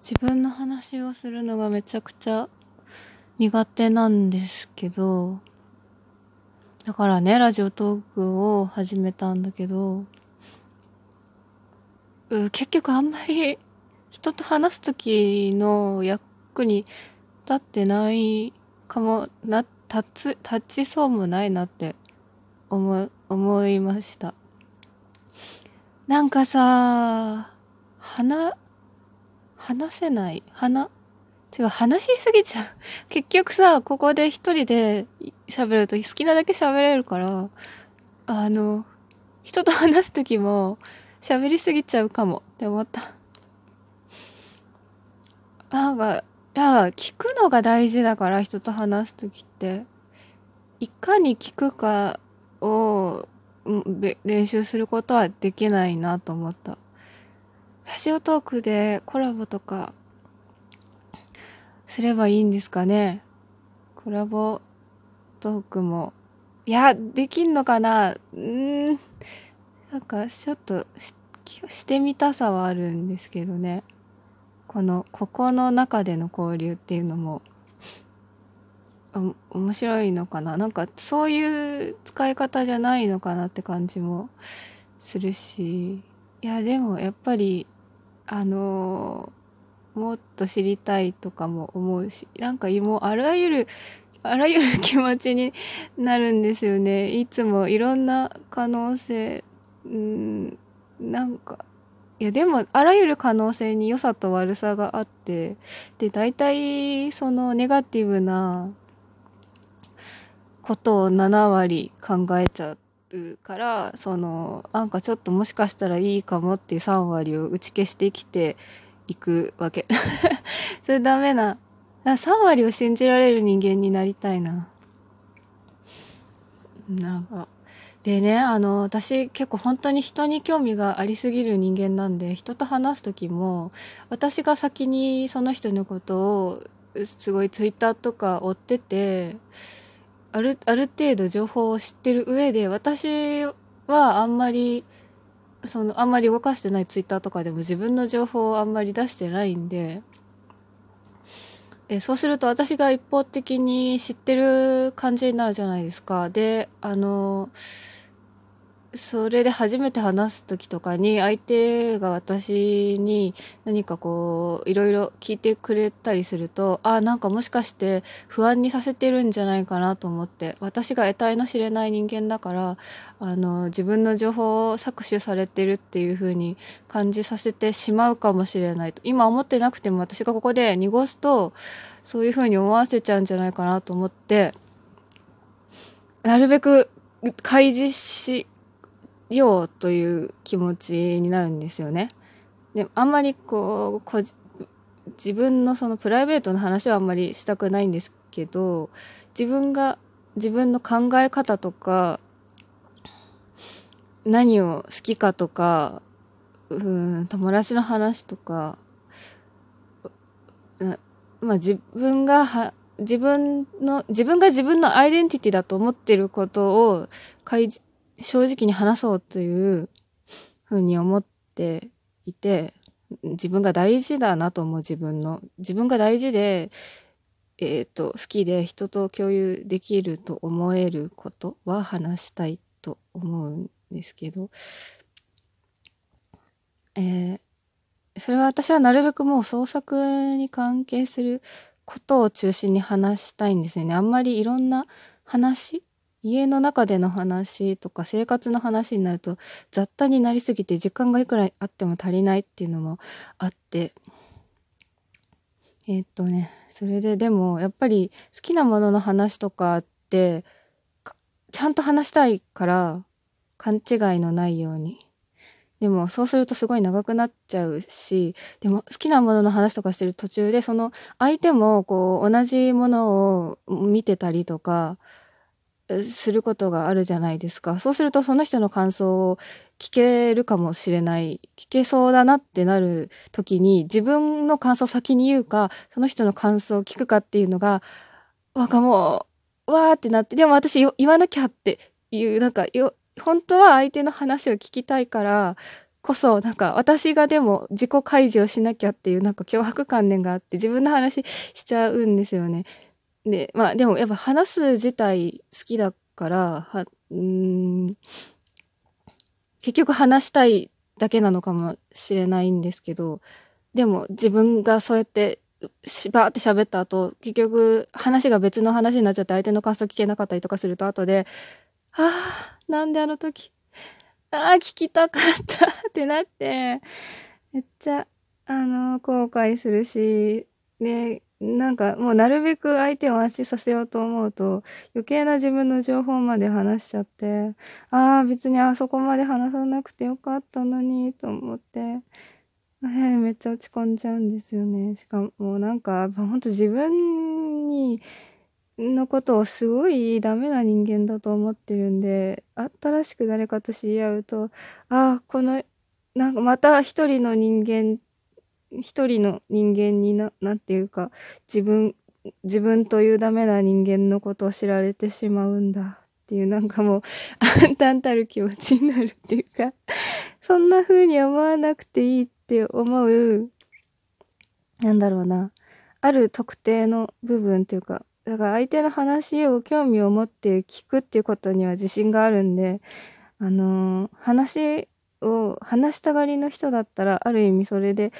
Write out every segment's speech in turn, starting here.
自分の話をするのがめちゃくちゃ苦手なんですけど、だからね、ラジオトークを始めたんだけど、う結局あんまり人と話す時の役に立ってないかもな、立つ、立ちそうもないなって思、思いました。なんかさ、話、話せない。話、違う、話しすぎちゃう。結局さ、ここで一人で喋ると好きなだけ喋れるから、あの、人と話す時も喋りすぎちゃうかもって思った。なんか、いや、聞くのが大事だから人と話す時って、いかに聞くかを練習することはできないなと思った。ラジオトークでコラボとかすればいいんですかねコラボトークも。いや、できんのかなうーん。なんかちょっとししてみたさはあるんですけどね。この、ここの中での交流っていうのも面白いのかななんかそういう使い方じゃないのかなって感じもするしいやでもやっぱりあのもっと知りたいとかも思うしなんかもうあらゆるあらゆる気持ちになるんですよね。いつもいろんな可能性うんなんかいやでもあらゆる可能性に良さと悪さがあってで大体そのネガティブなことを7割考えちゃうからそのなんかちょっともしかしたらいいかもっていう3割を打ち消してきていくわけ。それダメな。3割を信じられる人間になりたいな。なんか。でねあの私結構本当に人に興味がありすぎる人間なんで人と話す時も私が先にその人のことをすごいツイッターとか追っててある、ある程度情報を知ってる上で、私はあんまり、その、あんまり動かしてないツイッターとかでも自分の情報をあんまり出してないんで、えそうすると私が一方的に知ってる感じになるじゃないですか。で、あの、それで初めて話す時とかに相手が私に何かこういろいろ聞いてくれたりするとあなんかもしかして不安にさせてるんじゃないかなと思って私が得体の知れない人間だからあの自分の情報を搾取されてるっていう風に感じさせてしまうかもしれないと。今思ってなくても私がここで濁すとそういう風に思わせちゃうんじゃないかなと思ってなるべく開示しようという気持ちになるんですよね。であんまりこう自分のそのプライベートの話はあんまりしたくないんですけど自分が自分の考え方とか何を好きかとかうん友達の話とかまあ自分がは自分の自分が自分のアイデンティティだと思ってることを開示正直に話そうというふうに思っていて、自分が大事だなと思う自分の、自分が大事で、えっ、ー、と、好きで人と共有できると思えることは話したいと思うんですけど、えー、それは私はなるべくもう創作に関係することを中心に話したいんですよね。あんまりいろんな話家の中での話とか生活の話になると雑多になりすぎて時間がいくらあっても足りないっていうのもあって。えー、っとねそれででもやっぱり好きなものの話とかってちゃんと話したいから勘違いのないように。でもそうするとすごい長くなっちゃうしでも好きなものの話とかしてる途中でその相手もこう同じものを見てたりとかすることがあるじゃないですか。そうするとその人の感想を聞けるかもしれない。聞けそうだなってなる時に自分の感想を先に言うか、その人の感想を聞くかっていうのが、わかもう、わーってなって、でも私言わなきゃっていう、なんかよ、本当は相手の話を聞きたいから、こそ、なんか私がでも自己開示をしなきゃっていうなんか脅迫観念があって自分の話しちゃうんですよね。で、まあでもやっぱ話す自体好きだから、は、うん、結局話したいだけなのかもしれないんですけど、でも自分がそうやってしばーって喋った後、結局話が別の話になっちゃって相手の感想聞けなかったりとかすると後で、ああ、なんであの時、ああ、聞きたかったってなって、めっちゃ、あの、後悔するし、ね、なんかもうなるべく相手を安心させようと思うと余計な自分の情報まで話しちゃってああ別にあそこまで話さなくてよかったのにと思ってえー、めっちゃ落ち込んじゃうんですよね。しかもなんか、ほんと自分に、のことをすごいダメな人間だと思ってるんで、新しく誰かと知り合うと、ああ、この、なんかまた一人の人間、一人の人間にな、なんていうか、自分、自分というダメな人間のことを知られてしまうんだ。っていうなんかもう暗 淡たる気持ちになるっていうかそんな風に思わなくていいって思う、なんだろうな、ある特定の部分っていうか、だから相手の話を興味を持って聞くっていうことには自信があるんで、あのー、話を話したがりの人だったら、ある意味それで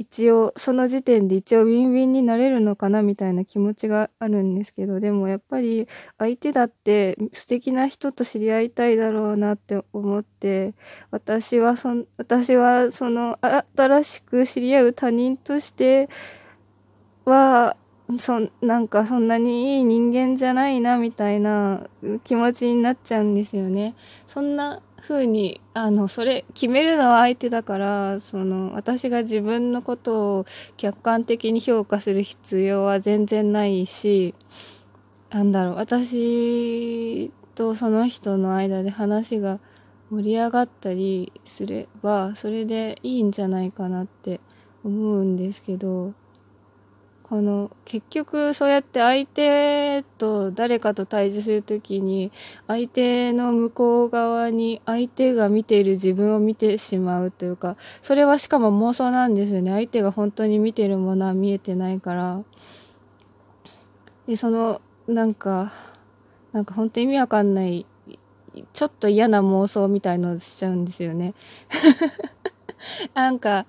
一応その時点で一応ウィンウィンになれるのかなみたいな気持ちがあるんですけどでもやっぱり相手だって素敵な人と知り合いたいだろうなって思って私はそ私はその新しく知り合う他人としてはそなんかそんなにいい人間じゃないなみたいな気持ちになっちゃうんですよね。そんな風にあのそれ決めるのは相手だからその私が自分のことを客観的に評価する必要は全然ないしなんだろう私とその人の間で話が盛り上がったりすればそれでいいんじゃないかなって思うんですけどこの結局そうやって相手と誰かと対峙する時に相手の向こう側に相手が見ている自分を見てしまうというかそれはしかも妄想なんですよね。相手が本当に見てるものは見えてないから。でそのなんかなんか本当意味わかんないちょっと嫌な妄想みたいのをしちゃうんですよね。なんか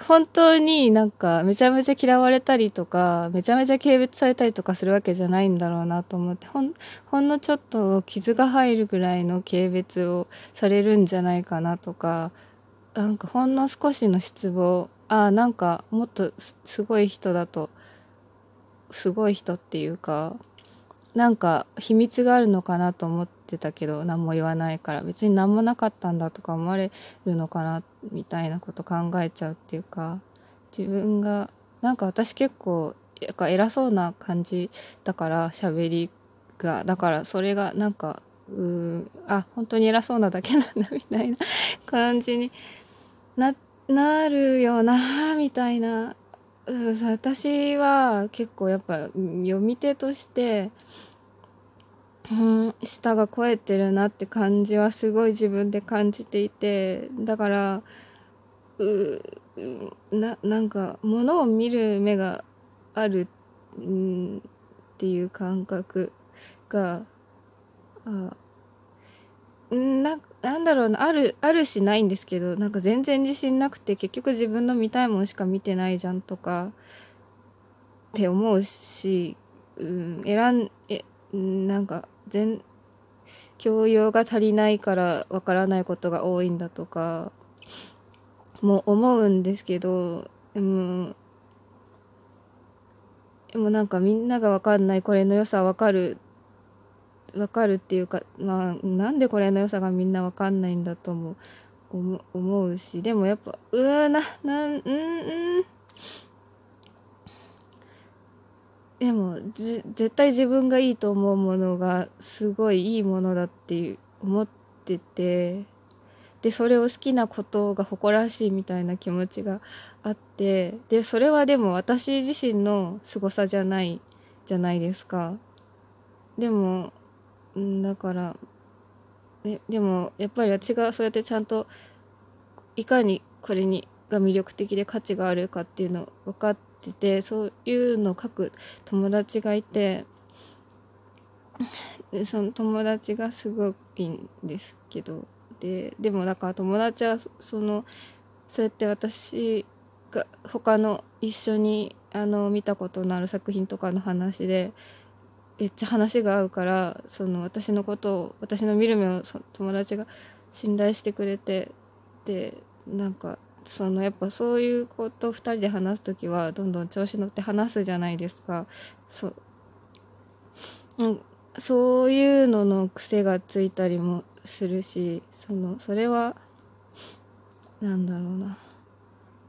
本当になんかめちゃめちゃ嫌われたりとかめちゃめちゃ軽蔑されたりとかするわけじゃないんだろうなと思ってほんほんのちょっと傷が入るぐらいの軽蔑をされるんじゃないかなとかなんかほんの少しの失望ああなんかもっとすごい人だとすごい人っていうかなんか秘密があるのかなと思ってたけど何も言わないから別に何もなかったんだとか思われるのかなみたいなこと考えちゃうっていうか自分がなんか私結構偉そうな感じだから喋りがだからそれがなんかうーあ本当に偉そうなだけなんだみたいな 感じにななるよなみたいな。私は結構やっぱ読み手としてうん舌が肥えてるなって感じはすごい自分で感じていてだからうななんか物を見る目がある、うん、っていう感覚があななんだろうなあるあるしないんですけどなんか全然自信なくて結局自分の見たいものしか見てないじゃんとかって思うし、うん、選んえなんか全教養が足りないからわからないことが多いんだとかも思うんですけどでもでもなんかみんながわかんないこれの良さわかるわかるっていうかまあなんでこれの良さがみんなわかんないんだとも思うしでもやっぱうわななんうんうん。でも絶対自分がいいと思うものがすごいいいものだって思っててでそれを好きなことが誇らしいみたいな気持ちがあってでそれはでも私自身の凄さじゃないじゃないですか。でもだからででもやっぱり私がそうやってちゃんといかにこれにが魅力的で価値があるかっていうのを分かっててそういうのを書く友達がいてその友達がすごいいんですけどででもだから友達はそのそうやって私が他の一緒にあの見たことのある作品とかの話でめっちゃ話が合うからその私のことを私の見る目を友達が信頼してくれてでなんかそのやっぱそういうこと2人で話す時はどんどん調子乗って話すじゃないですか。そう、ん、そういうのの癖がついたりもするしそのそれはなんだろうな。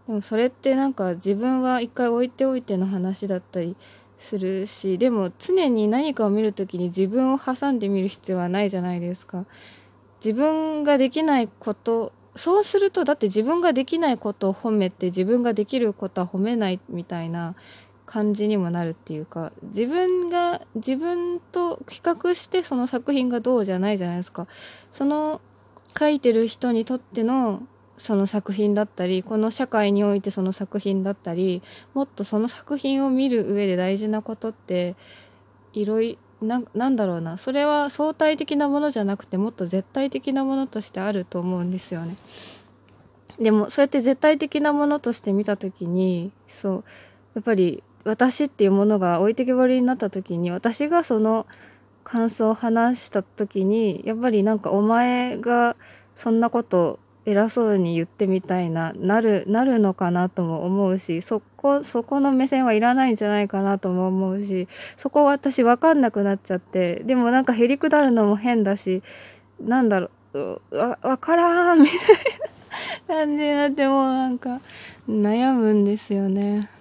でもそれってなんか自分は一回置いておいての話だったりするしでも常に何かを見る時に自分を挟んで見る必要はないじゃないですか。自分ができないことそうするとだって自分ができないことを褒めて自分ができることは褒めないみたいな感じにもなるっていうか自分が自分と比較してその作品がどうじゃないじゃないですか。その書いてる人にとってのその作品だったりこの社会においてその作品だったりもっとその作品を見る上で大事なことっていろいろななんだろうなそれは相対的なものじゃなくてもっと絶対的なものとしてあると思うんですよね。でもそうやって絶対的なものとして見た時にそうやっぱり私っていうものが置いてけぼりになった時に私がその感想を話した時にやっぱりなんかお前がそんなこと偉そうに言ってみたいななるなるのかなとも思うしそこそこの目線はいらないんじゃないかなとも思うしそこ私分かんなくなっちゃってでもなんかへりくだるのも変だしなんだろうわわからんみたいな感じになってもうなんか悩むんですよね。